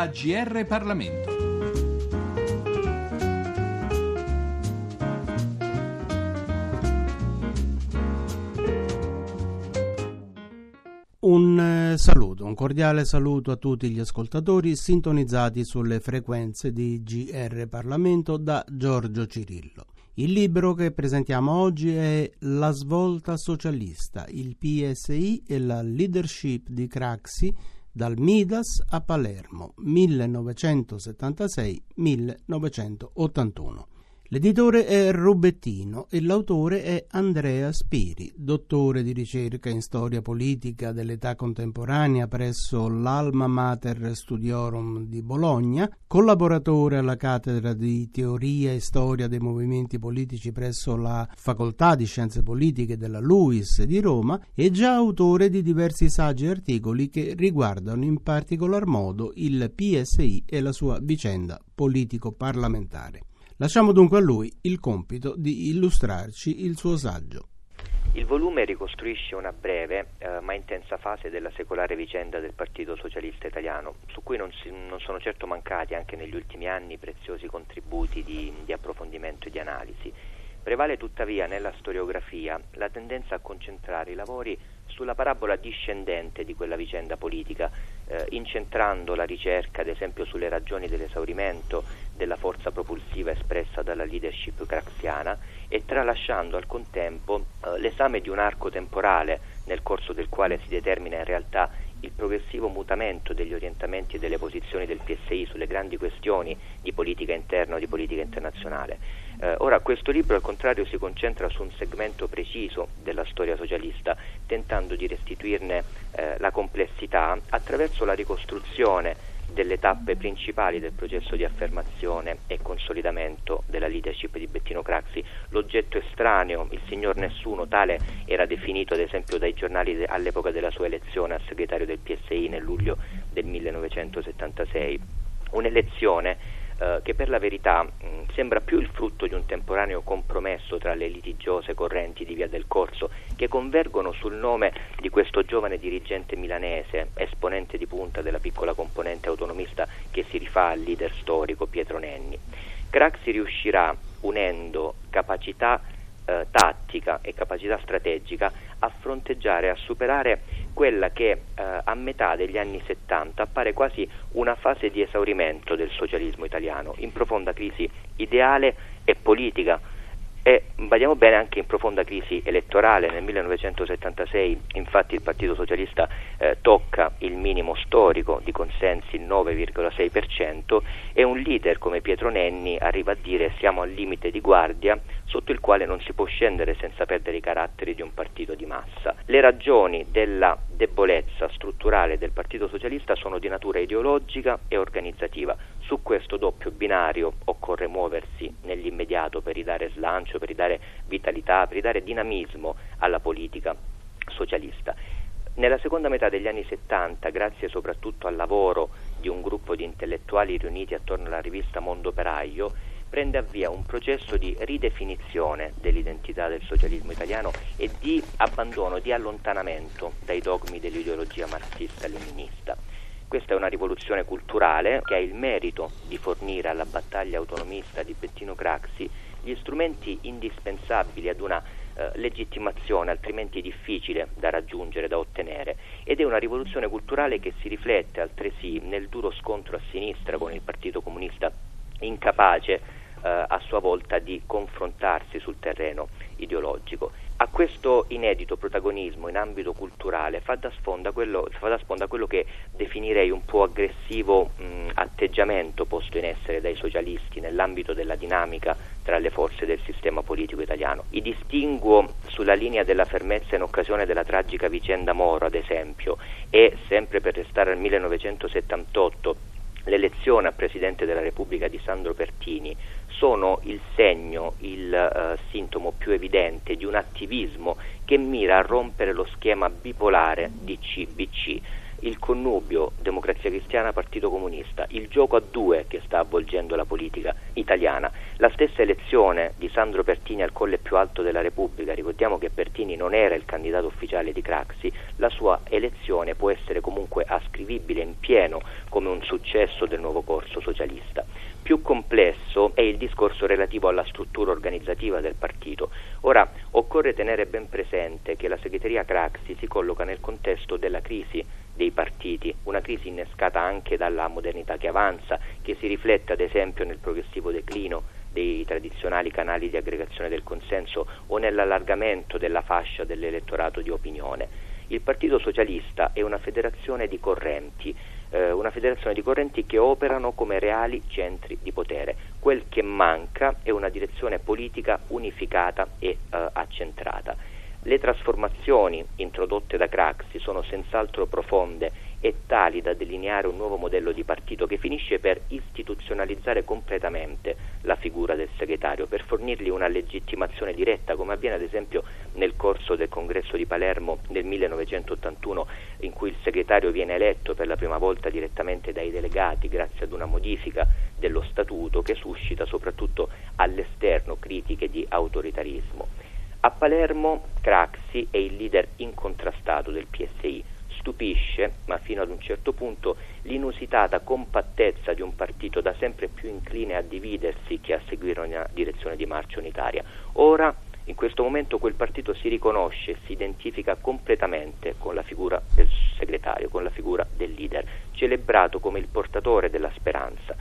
I libri a GR Parlamento. Un eh, saluto, un cordiale saluto a tutti gli ascoltatori sintonizzati sulle frequenze di GR Parlamento da Giorgio Cirillo. Il libro che presentiamo oggi è La svolta socialista, il PSI e la leadership di Craxi dal Midas a Palermo 1976-1981. L'editore è Rubettino e l'autore è Andrea Spiri, dottore di ricerca in storia politica dell'età contemporanea presso l'Alma Mater Studiorum di Bologna, collaboratore alla cattedra di teoria e storia dei movimenti politici presso la Facoltà di Scienze Politiche della LUIS di Roma e già autore di diversi saggi e articoli che riguardano in particolar modo il PSI e la sua vicenda politico-parlamentare. Lasciamo dunque a lui il compito di illustrarci il suo saggio. Il volume ricostruisce una breve eh, ma intensa fase della secolare vicenda del Partito Socialista Italiano, su cui non, si, non, sono certo mancati anche negli ultimi anni preziosi contributi di, di approfondimento e di analisi. Prevale tuttavia nella storiografia la tendenza a concentrare i lavori sulla parabola discendente di quella vicenda politica, eh, incentrando la ricerca ad esempio sulle ragioni dell'esaurimento della forza propulsiva espressa dalla leadership craxiana e tralasciando al contempo eh, l'esame di un arco temporale nel corso del quale si determina in realtà il progressivo mutamento degli orientamenti e delle posizioni del PSI sulle grandi questioni di politica interna o di politica internazionale. Eh, ora, questo libro al contrario si concentra su un segmento preciso della storia socialista, tentando di restituirne eh, la complessità attraverso la ricostruzione delle tappe principali del processo di affermazione e consolidamento della leadership di Bettino Craxi. L'oggetto estraneo, il signor nessuno, tale era definito ad esempio dai giornali all'epoca della sua elezione a segretario del PSI nel luglio del 1976. Un'elezione eh, che per la verità mh, sembra più il frutto di un temporaneo compromesso tra le litigiose correnti di Via del Corso che convergono sul nome di questo giovane dirigente milanese, esponente di punta della piccola componente autonomista che si rifà al leader storico Pietro Nenni. Craxi riuscirà unendo capacità eh, tattica e capacità strategica a fronteggiare, a superare quella che eh, a metà degli anni 70 appare quasi una fase di esaurimento del socialismo italiano, in profonda crisi ideale e politica e badiamo bene anche in profonda crisi elettorale. Nel 1976 infatti il Partito Socialista eh, tocca il minimo storico di consensi, il 9,6% e un leader come Pietro Nenni arriva a dire siamo al limite di guardia sotto il quale non si può scendere senza perdere i caratteri di un partito di massa. Le ragioni della debolezza strutturale del Partito Socialista sono di natura ideologica e organizzativa. Su questo doppio binario occorre muoversi nell'immediato per ridare slancio, per ridare vitalità, per ridare dinamismo alla politica socialista. Nella seconda metà degli anni 70, grazie soprattutto al lavoro di un gruppo di intellettuali riuniti attorno alla rivista Mondo Operaio, prende avvia un processo di ridefinizione dell'identità del socialismo italiano e di abbandono, di allontanamento dai dogmi dell'ideologia marxista-leninista. Questa è una rivoluzione culturale che ha il merito di fornire alla battaglia autonomista di Bettino Craxi gli strumenti indispensabili ad una eh, legittimazione altrimenti difficile da raggiungere, da ottenere ed è una rivoluzione culturale che si riflette altresì nel duro scontro a sinistra con il Partito Comunista incapace eh, a sua volta di confrontarsi sul terreno ideologico. A questo inedito protagonismo in ambito culturale fa da sponda quello, da sponda quello che definirei un po' aggressivo mh, atteggiamento posto in essere dai socialisti nell'ambito della dinamica tra le forze del sistema politico italiano. I distinguo sulla linea della fermezza in occasione della tragica vicenda Moro, ad esempio, e sempre per restare al 1978 l'elezione a Presidente della Repubblica di Sandro Pertini sono il segno, il eh, sintomo più evidente di un attivismo che mira a rompere lo schema bipolare DC-BC. Il connubio democrazia cristiana Partito Comunista, il gioco a due che sta avvolgendo la politica italiana. La stessa elezione di Sandro Pertini al colle più alto della Repubblica, ricordiamo che Pertini non era il candidato ufficiale di Craxi, la sua elezione può essere comunque ascrivibile in pieno come un successo del nuovo corso socialista. Più complesso è il discorso relativo alla struttura organizzativa del partito. Ora, occorre tenere ben presente che la segreteria Craxi si colloca nel contesto della crisi dei partiti, una crisi innescata anche dalla modernità che avanza, che si riflette ad esempio nel progressivo declino dei tradizionali canali di aggregazione del consenso o nell'allargamento della fascia dell'elettorato di opinione. Il Partito Socialista è una federazione di correnti, eh, una federazione di correnti che operano come reali centri di potere. Quel che manca è una direzione politica unificata e eh, accentrata. Le trasformazioni introdotte da Craxi sono senz'altro profonde e tali da delineare un nuovo modello di partito che finisce per istituzionalizzare completamente la figura del segretario, per fornirgli una legittimazione diretta, come avviene ad esempio nel corso del congresso di Palermo nel 1981, in cui il segretario viene eletto per la prima volta direttamente dai delegati grazie ad una modifica dello statuto che suscita soprattutto all'esterno critiche di autoritarismo. A Palermo Craxi è il leader incontrastato del PSI stupisce, ma fino ad un certo punto, l'inusitata compattezza di un partito da sempre più incline a dividersi che a seguire una direzione di marcia unitaria. Ora, in questo momento, quel partito si riconosce, si identifica completamente con la figura del segretario, con la figura del leader, celebrato come il portatore della speranza.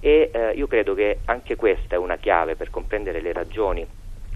E eh, io credo che anche questa è una chiave per comprendere le ragioni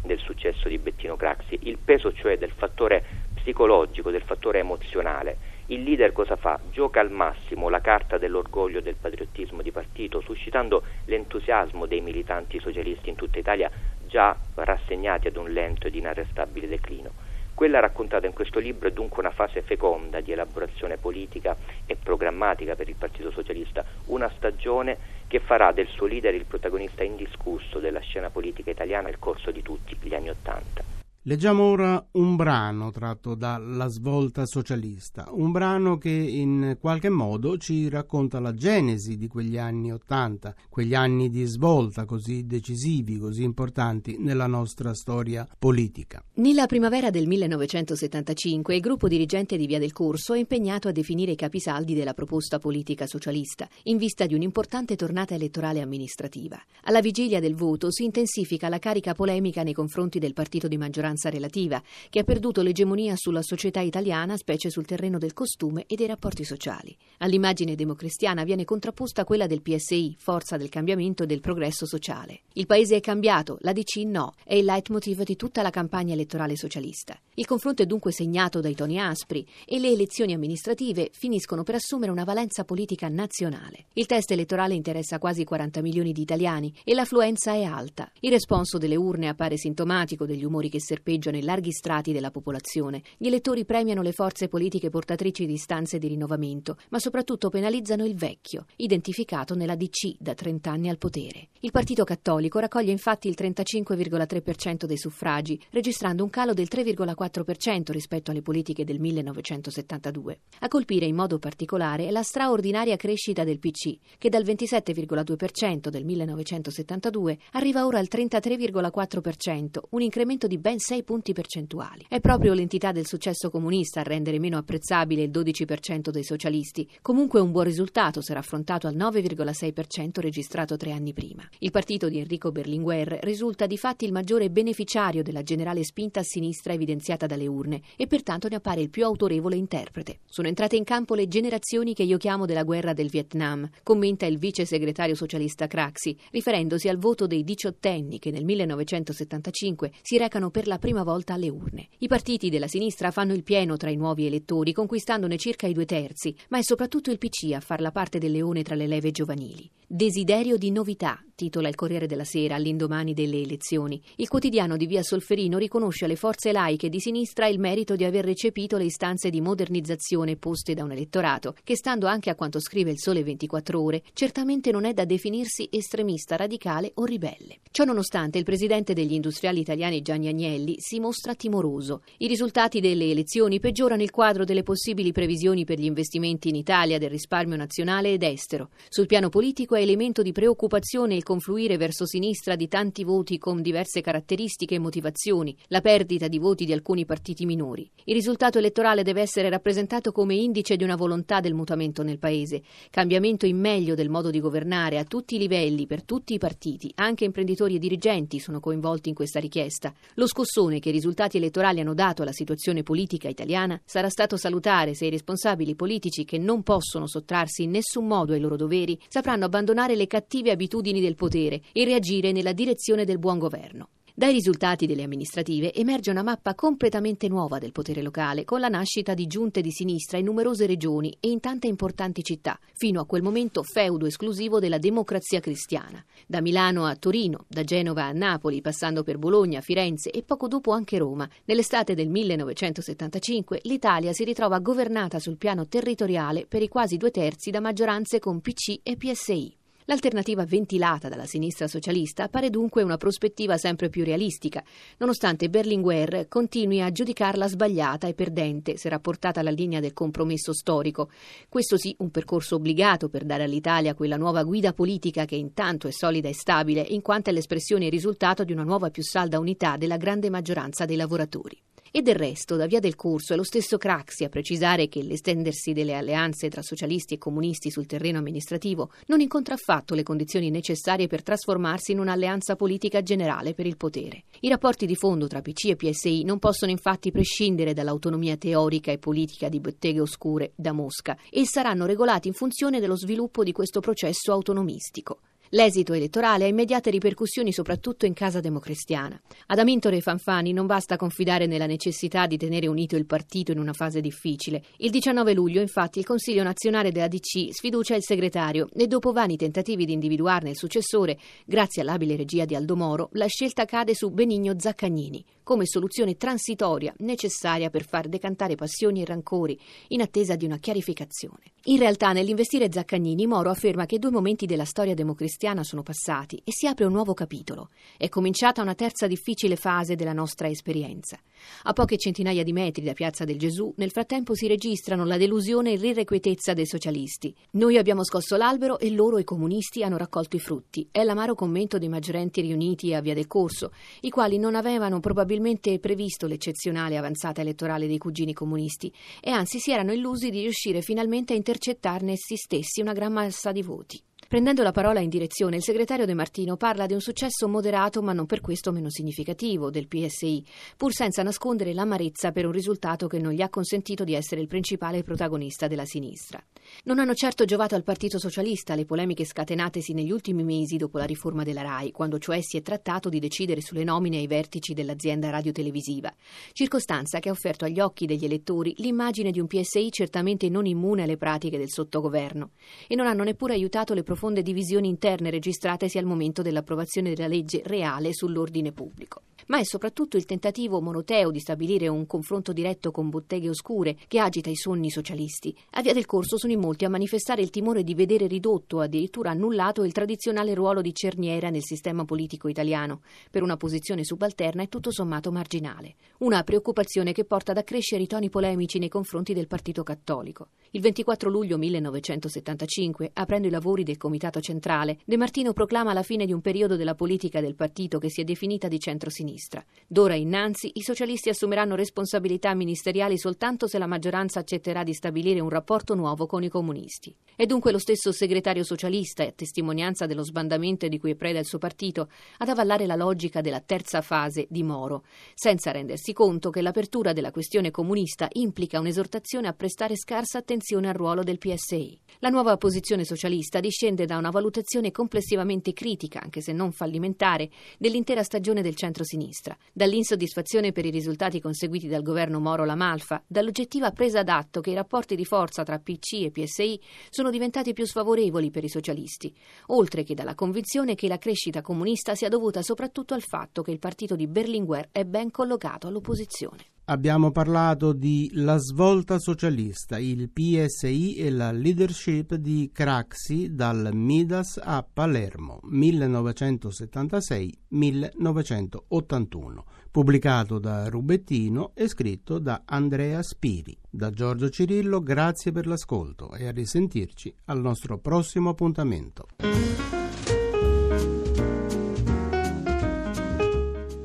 del successo di Bettino Craxi, il peso cioè del fattore psicologico, del fattore emozionale. Il leader cosa fa? Gioca al massimo la carta dell'orgoglio e del patriottismo di partito, suscitando l'entusiasmo dei militanti socialisti in tutta Italia già rassegnati ad un lento ed inarrestabile declino. Quella raccontata in questo libro è dunque una fase feconda di elaborazione politica e programmatica per il Partito Socialista, una stagione che farà del suo leader il protagonista indiscusso della scena politica italiana nel corso di tutti gli anni Ottanta. Leggiamo ora un brano tratto da La svolta socialista, un brano che in qualche modo ci racconta la genesi di quegli anni Ottanta, quegli anni di svolta così decisivi, così importanti nella nostra storia politica. Nella primavera del 1975 il gruppo dirigente di Via del Corso è impegnato a definire i capisaldi della proposta politica socialista, in vista di un'importante tornata elettorale amministrativa. Alla vigilia del voto si intensifica la carica polemica nei confronti del partito di maggioranza maggioranza relativa, che ha perduto l'egemonia sulla società italiana, specie sul terreno del costume e dei rapporti sociali. All'immagine democristiana viene contrapposta quella del PSI, forza del cambiamento e del progresso sociale. Il paese è cambiato, la DC no, è il leitmotiv di tutta la campagna elettorale socialista. Il confronto è dunque segnato dai toni aspri e le elezioni amministrative finiscono per assumere una valenza politica nazionale. Il test elettorale interessa quasi 40 milioni di italiani e l'affluenza è alta. Il responso delle urne appare sintomatico degli umori che serpeggiano serpeggiano in larghi strati della popolazione. Gli elettori premiano le forze politiche portatrici di istanze di rinnovamento, ma soprattutto penalizzano il vecchio, identificato nella DC da 30 anni al potere. Il Partito Cattolico raccoglie infatti il 35,3% dei suffragi, registrando un calo del 3,4% rispetto alle politiche del 1972. A colpire in modo particolare è la straordinaria crescita del PC, che dal 27,2% del 1972 arriva ora al 33,4%, un incremento di ben 6 punti percentuali. È proprio l'entità del successo comunista a rendere meno apprezzabile il 12% dei socialisti. Comunque un buon risultato sarà affrontato al 9,6% registrato tre anni prima. Il partito di Enrico Berlinguer risulta di fatti il maggiore beneficiario della generale spinta a sinistra evidenziata dalle urne e pertanto ne appare il più autorevole interprete. Sono entrate in campo le generazioni che io chiamo della guerra del Vietnam, commenta il vice segretario socialista Craxi, riferendosi al voto dei diciottenni che nel 1975 si recano per la prima volta alle urne. I partiti della sinistra fanno il pieno tra i nuovi elettori, conquistandone circa i due terzi, ma è soprattutto il PC a far la parte del leone tra le leve giovanili. Desiderio di novità, titola il Corriere della Sera all'indomani delle elezioni. Il quotidiano di Via Solferino riconosce alle forze laiche di sinistra il merito di aver recepito le istanze di modernizzazione poste da un elettorato, che stando anche a quanto scrive il Sole 24 Ore, certamente non è da definirsi estremista, radicale o ribelle. Ciò nonostante il presidente degli industriali italiani Gianni Agnelli si mostra timoroso. I risultati delle elezioni peggiorano il quadro delle possibili previsioni per gli investimenti in Italia del risparmio nazionale ed estero. Sul piano politico è elemento di preoccupazione il confluire verso sinistra di tanti voti con diverse caratteristiche e motivazioni, la perdita di voti di alcuni partiti minori. Il risultato elettorale deve essere rappresentato come indice di una volontà del mutamento nel Paese, cambiamento in meglio del modo di governare a tutti i livelli, per tutti i partiti, anche imprenditori e dirigenti sono coinvolti in questa richiesta. Lo scossone che i risultati elettorali hanno dato alla situazione politica italiana sarà stato salutare se i responsabili politici che non possono sottrarsi in nessun modo ai loro doveri sapranno abbandonare le cattive abitudini del potere e reagire nella direzione del buon governo. Dai risultati delle amministrative emerge una mappa completamente nuova del potere locale, con la nascita di giunte di sinistra in numerose regioni e in tante importanti città, fino a quel momento feudo esclusivo della democrazia cristiana. Da Milano a Torino, da Genova a Napoli, passando per Bologna, Firenze e poco dopo anche Roma. Nell'estate del 1975 l'Italia si ritrova governata sul piano territoriale per i quasi due terzi da maggioranze con PC e PSI. L'alternativa ventilata dalla sinistra socialista appare dunque una prospettiva sempre più realistica, nonostante Berlinguer continui a giudicarla sbagliata e perdente se rapportata alla linea del compromesso storico. Questo sì, un percorso obbligato per dare all'Italia quella nuova guida politica che intanto è solida e stabile, in quanto è l'espressione e risultato di una nuova più salda unità della grande maggioranza dei lavoratori. E del resto, da via del corso, è lo stesso Craxi a precisare che l'estendersi delle alleanze tra socialisti e comunisti sul terreno amministrativo non incontra affatto le condizioni necessarie per trasformarsi in un'alleanza politica generale per il potere. I rapporti di fondo tra PC e PSI non possono infatti prescindere dall'autonomia teorica e politica di botteghe oscure da Mosca e saranno regolati in funzione dello sviluppo di questo processo autonomistico. L'esito elettorale ha immediate ripercussioni soprattutto in casa democristiana. Ad Amintore Fanfani non basta confidare nella necessità di tenere unito il partito in una fase difficile. Il 19 luglio, infatti, il Consiglio nazionale della DC sfiducia il segretario e dopo vani tentativi di individuarne il successore, grazie all'abile regia di Aldo Moro, la scelta cade su Benigno Zaccagnini come soluzione transitoria necessaria per far decantare passioni e rancori in attesa di una chiarificazione. In realtà, nell'investire Zaccagnini, Moro afferma che due momenti della storia democristiana sono passati e si apre un nuovo capitolo. È cominciata una terza difficile fase della nostra esperienza. A poche centinaia di metri da Piazza del Gesù, nel frattempo si registrano la delusione e l'irrequietezza dei socialisti. Noi abbiamo scosso l'albero e loro, i comunisti, hanno raccolto i frutti. È l'amaro commento dei maggiorenti riuniti a Via del Corso, i quali non avevano probabilmente previsto l'eccezionale avanzata elettorale dei cugini comunisti e anzi si erano illusi di riuscire finalmente a intercettarne essi stessi una gran massa di voti. Prendendo la parola in direzione, il segretario De Martino parla di un successo moderato ma non per questo meno significativo del PSI, pur senza nascondere l'amarezza per un risultato che non gli ha consentito di essere il principale protagonista della sinistra. Non hanno certo giovato al Partito Socialista le polemiche scatenatesi negli ultimi mesi dopo la riforma della RAI, quando cioè si è trattato di decidere sulle nomine ai vertici dell'azienda radiotelevisiva, circostanza che ha offerto agli occhi degli elettori l'immagine di un PSI certamente non immune alle pratiche del sottogoverno e non hanno neppure aiutato le profonde divisioni interne registratesi al momento dell'approvazione della legge reale sull'ordine pubblico ma è soprattutto il tentativo monoteo di stabilire un confronto diretto con botteghe oscure che agita i sogni socialisti. A via del corso sono in molti a manifestare il timore di vedere ridotto addirittura annullato il tradizionale ruolo di cerniera nel sistema politico italiano, per una posizione subalterna e tutto sommato marginale. Una preoccupazione che porta ad accrescere i toni polemici nei confronti del Partito Cattolico. Il 24 luglio 1975, aprendo i lavori del Comitato Centrale, De Martino proclama la fine di un periodo della politica del partito che si è definita di centro-sinistra sinistra. D'ora innanzi i socialisti assumeranno responsabilità ministeriali soltanto se la maggioranza accetterà di stabilire un rapporto nuovo con i comunisti. E dunque lo stesso segretario socialista, a testimonianza dello sbandamento di cui è preda il suo partito, ad avallare la logica della terza fase di Moro, senza rendersi conto che l'apertura della questione comunista implica un'esortazione a prestare scarsa attenzione al ruolo del PSI. La nuova posizione socialista discende da una valutazione complessivamente critica, anche se non fallimentare, dell'intera stagione del centro-sinistra sinistra, dall'insoddisfazione per i risultati conseguiti dal governo Moro-La Malfa, dall'oggettiva presa d'atto che i rapporti di forza tra PC e PSI sono diventati più sfavorevoli per i socialisti, oltre che dalla convinzione che la crescita comunista sia dovuta soprattutto al fatto che il partito di Berlinguer è ben collocato all'opposizione. Abbiamo parlato di La svolta socialista, il PSI e la leadership di Craxi dal Midas a Palermo 1976-1981, pubblicato da Rubettino e scritto da Andrea Spiri. Da Giorgio Cirillo grazie per l'ascolto e a risentirci al nostro prossimo appuntamento.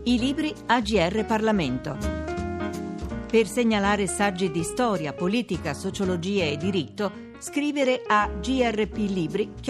I libri AGR Parlamento per segnalare saggi di storia, politica, sociologia e diritto, scrivere a grplibri.it.